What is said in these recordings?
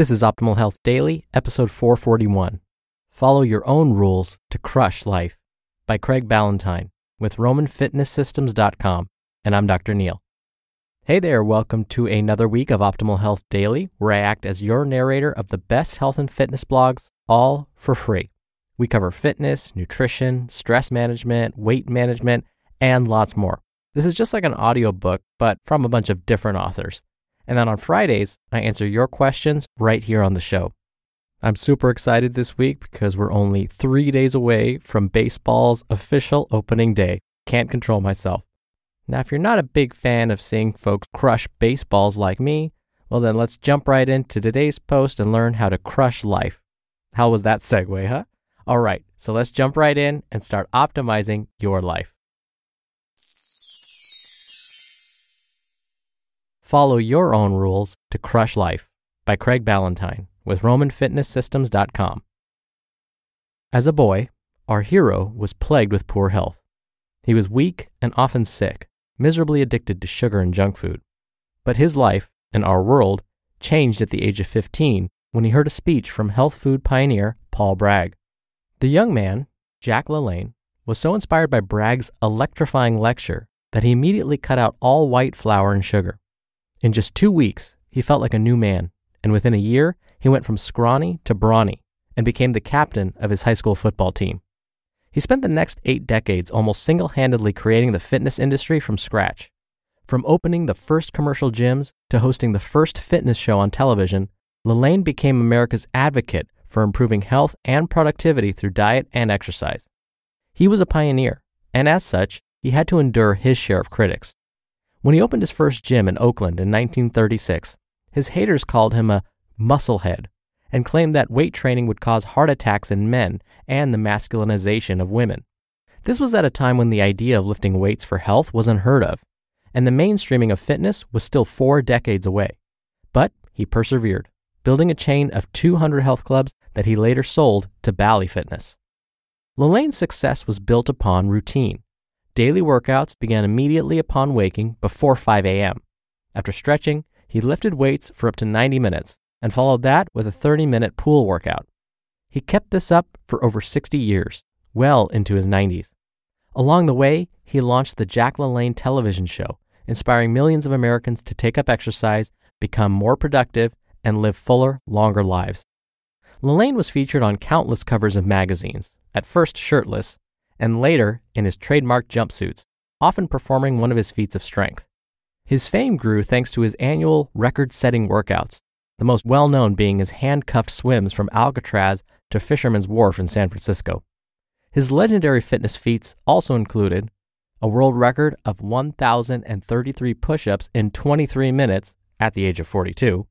This is Optimal Health Daily, episode 441. Follow Your Own Rules to Crush Life by Craig Ballantyne with RomanFitnessSystems.com. And I'm Dr. Neil. Hey there, welcome to another week of Optimal Health Daily, where I act as your narrator of the best health and fitness blogs, all for free. We cover fitness, nutrition, stress management, weight management, and lots more. This is just like an audiobook, but from a bunch of different authors. And then on Fridays, I answer your questions right here on the show. I'm super excited this week because we're only three days away from baseball's official opening day. Can't control myself. Now, if you're not a big fan of seeing folks crush baseballs like me, well, then let's jump right into today's post and learn how to crush life. How was that segue, huh? All right, so let's jump right in and start optimizing your life. Follow Your Own Rules to Crush Life by Craig Ballantyne with RomanFitnessSystems.com. As a boy, our hero was plagued with poor health. He was weak and often sick, miserably addicted to sugar and junk food. But his life and our world changed at the age of 15 when he heard a speech from health food pioneer Paul Bragg. The young man, Jack LaLanne, was so inspired by Bragg's electrifying lecture that he immediately cut out all white flour and sugar. In just two weeks, he felt like a new man, and within a year, he went from scrawny to brawny and became the captain of his high school football team. He spent the next eight decades almost single handedly creating the fitness industry from scratch. From opening the first commercial gyms to hosting the first fitness show on television, LaLanne became America's advocate for improving health and productivity through diet and exercise. He was a pioneer, and as such, he had to endure his share of critics. When he opened his first gym in Oakland in 1936, his haters called him a musclehead and claimed that weight training would cause heart attacks in men and the masculinization of women. This was at a time when the idea of lifting weights for health was unheard of, and the mainstreaming of fitness was still four decades away. But he persevered, building a chain of 200 health clubs that he later sold to Bally Fitness. LaLanne's success was built upon routine, Daily workouts began immediately upon waking before 5 a.m. After stretching, he lifted weights for up to 90 minutes and followed that with a 30 minute pool workout. He kept this up for over 60 years, well into his 90s. Along the way, he launched the Jack LaLanne television show, inspiring millions of Americans to take up exercise, become more productive, and live fuller, longer lives. LaLanne was featured on countless covers of magazines, at first shirtless, and later in his trademark jumpsuits, often performing one of his feats of strength. His fame grew thanks to his annual record setting workouts, the most well known being his handcuffed swims from Alcatraz to Fisherman's Wharf in San Francisco. His legendary fitness feats also included a world record of 1,033 push ups in 23 minutes at the age of 42,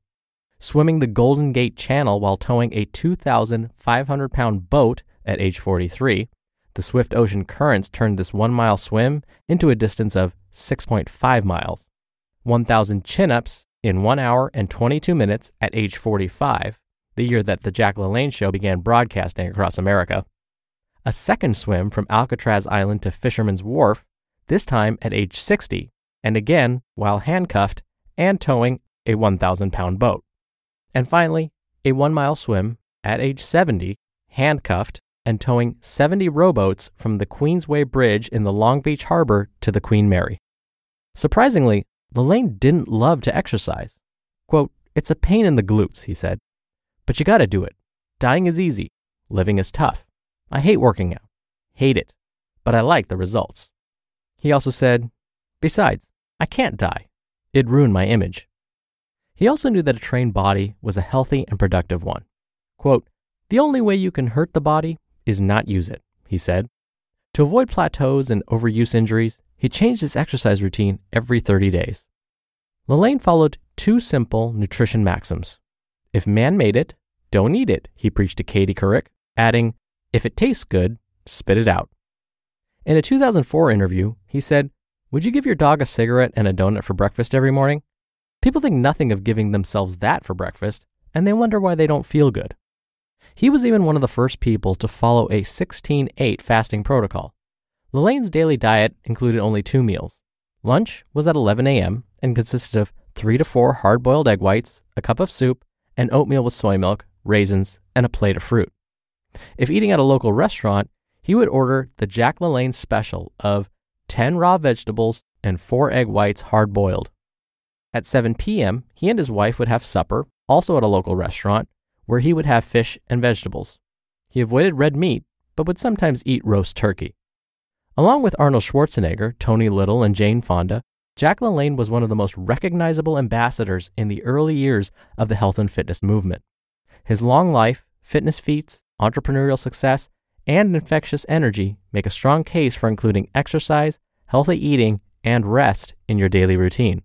swimming the Golden Gate Channel while towing a 2,500 pound boat at age 43, the swift ocean currents turned this one mile swim into a distance of 6.5 miles. 1,000 chin ups in 1 hour and 22 minutes at age 45, the year that the Jack LaLanne show began broadcasting across America. A second swim from Alcatraz Island to Fisherman's Wharf, this time at age 60, and again while handcuffed and towing a 1,000 pound boat. And finally, a one mile swim at age 70, handcuffed and towing 70 rowboats from the Queensway Bridge in the Long Beach Harbor to the Queen Mary. Surprisingly, LaLanne didn't love to exercise. Quote, It's a pain in the glutes, he said. But you gotta do it. Dying is easy. Living is tough. I hate working out. Hate it. But I like the results. He also said, Besides, I can't die. It'd ruin my image. He also knew that a trained body was a healthy and productive one. Quote, The only way you can hurt the body is not use it, he said. To avoid plateaus and overuse injuries, he changed his exercise routine every 30 days. LaLanne followed two simple nutrition maxims. If man made it, don't eat it, he preached to Katie Couric, adding, if it tastes good, spit it out. In a 2004 interview, he said, Would you give your dog a cigarette and a donut for breakfast every morning? People think nothing of giving themselves that for breakfast, and they wonder why they don't feel good. He was even one of the first people to follow a 16 8 fasting protocol. LaLanne's daily diet included only two meals. Lunch was at 11 a.m. and consisted of three to four hard boiled egg whites, a cup of soup, and oatmeal with soy milk, raisins, and a plate of fruit. If eating at a local restaurant, he would order the Jack LaLanne special of 10 raw vegetables and 4 egg whites hard boiled. At 7 p.m., he and his wife would have supper, also at a local restaurant, where he would have fish and vegetables. He avoided red meat, but would sometimes eat roast turkey. Along with Arnold Schwarzenegger, Tony Little, and Jane Fonda, Jack LaLanne was one of the most recognizable ambassadors in the early years of the health and fitness movement. His long life, fitness feats, entrepreneurial success, and infectious energy make a strong case for including exercise, healthy eating, and rest in your daily routine.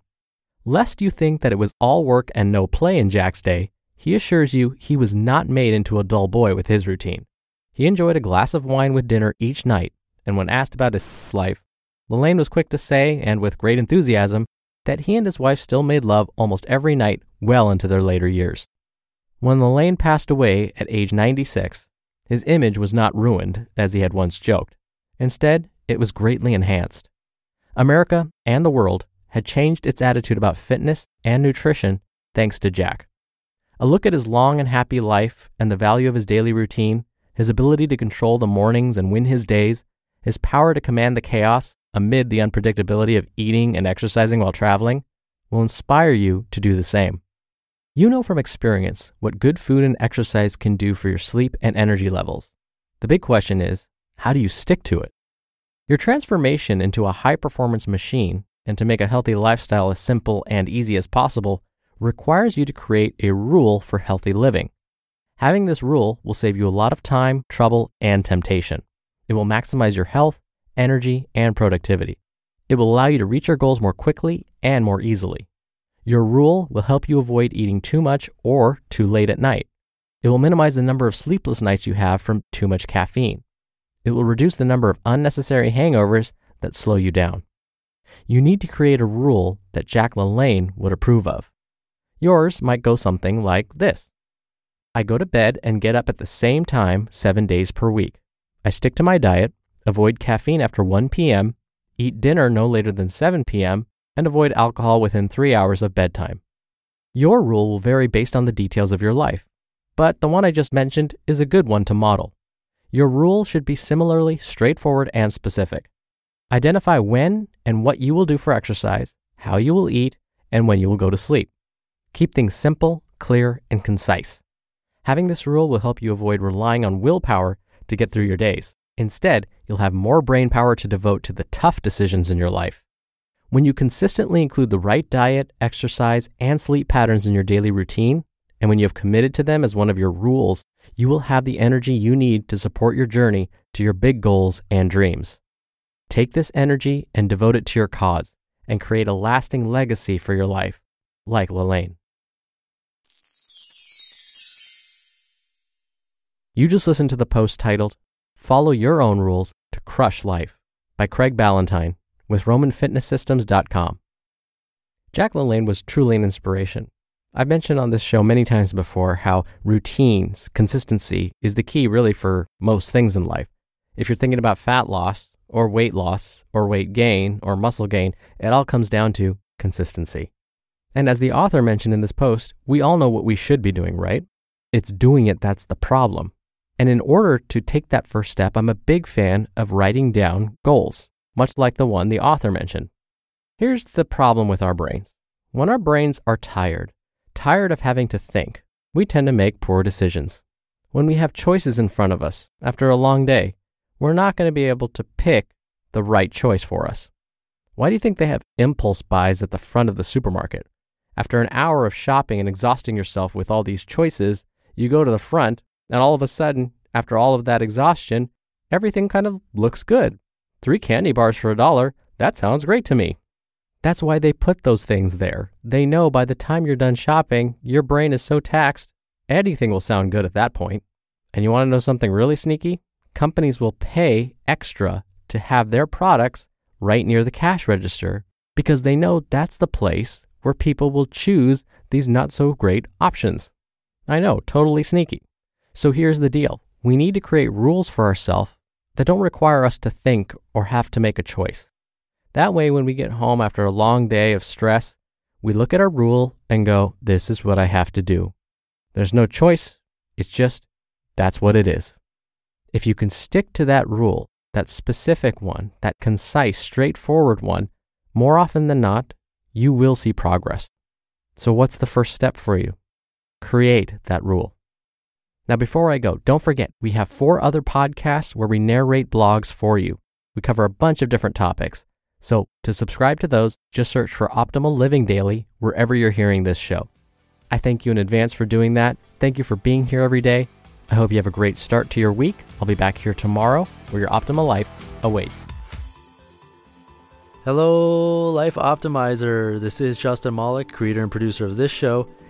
Lest you think that it was all work and no play in Jack's day, he assures you he was not made into a dull boy with his routine. He enjoyed a glass of wine with dinner each night, and when asked about his life, LaLanne was quick to say, and with great enthusiasm, that he and his wife still made love almost every night well into their later years. When LaLanne passed away at age 96, his image was not ruined, as he had once joked. Instead, it was greatly enhanced. America and the world had changed its attitude about fitness and nutrition thanks to Jack. A look at his long and happy life and the value of his daily routine, his ability to control the mornings and win his days, his power to command the chaos amid the unpredictability of eating and exercising while traveling, will inspire you to do the same. You know from experience what good food and exercise can do for your sleep and energy levels. The big question is how do you stick to it? Your transformation into a high performance machine and to make a healthy lifestyle as simple and easy as possible requires you to create a rule for healthy living. Having this rule will save you a lot of time, trouble, and temptation. It will maximize your health, energy, and productivity. It will allow you to reach your goals more quickly and more easily. Your rule will help you avoid eating too much or too late at night. It will minimize the number of sleepless nights you have from too much caffeine. It will reduce the number of unnecessary hangovers that slow you down you need to create a rule that Jack LaLanne would approve of. Yours might go something like this I go to bed and get up at the same time seven days per week. I stick to my diet, avoid caffeine after 1 p.m., eat dinner no later than 7 p.m., and avoid alcohol within three hours of bedtime. Your rule will vary based on the details of your life, but the one I just mentioned is a good one to model. Your rule should be similarly straightforward and specific. Identify when and what you will do for exercise, how you will eat, and when you will go to sleep. Keep things simple, clear, and concise. Having this rule will help you avoid relying on willpower to get through your days. Instead, you'll have more brain power to devote to the tough decisions in your life. When you consistently include the right diet, exercise, and sleep patterns in your daily routine, and when you have committed to them as one of your rules, you will have the energy you need to support your journey to your big goals and dreams. Take this energy and devote it to your cause and create a lasting legacy for your life, like LaLanne. You just listened to the post titled Follow Your Own Rules to Crush Life by Craig Ballantyne with RomanFitnessSystems.com. Jack LaLanne was truly an inspiration. I've mentioned on this show many times before how routines, consistency is the key really for most things in life. If you're thinking about fat loss, or weight loss or weight gain or muscle gain, it all comes down to consistency. And as the author mentioned in this post, we all know what we should be doing, right? It's doing it that's the problem. And in order to take that first step, I'm a big fan of writing down goals, much like the one the author mentioned. Here's the problem with our brains. When our brains are tired, tired of having to think, we tend to make poor decisions. When we have choices in front of us after a long day, we're not going to be able to pick the right choice for us. Why do you think they have impulse buys at the front of the supermarket? After an hour of shopping and exhausting yourself with all these choices, you go to the front, and all of a sudden, after all of that exhaustion, everything kind of looks good. Three candy bars for a dollar, that sounds great to me. That's why they put those things there. They know by the time you're done shopping, your brain is so taxed, anything will sound good at that point. And you want to know something really sneaky? companies will pay extra to have their products right near the cash register because they know that's the place where people will choose these not so great options. I know, totally sneaky. So here's the deal we need to create rules for ourselves that don't require us to think or have to make a choice. That way, when we get home after a long day of stress, we look at our rule and go, This is what I have to do. There's no choice. It's just that's what it is. If you can stick to that rule, that specific one, that concise, straightforward one, more often than not, you will see progress. So, what's the first step for you? Create that rule. Now, before I go, don't forget we have four other podcasts where we narrate blogs for you. We cover a bunch of different topics. So, to subscribe to those, just search for Optimal Living Daily wherever you're hearing this show. I thank you in advance for doing that. Thank you for being here every day. I hope you have a great start to your week. I'll be back here tomorrow where your optimal life awaits. Hello, Life Optimizer. This is Justin Malik, creator and producer of this show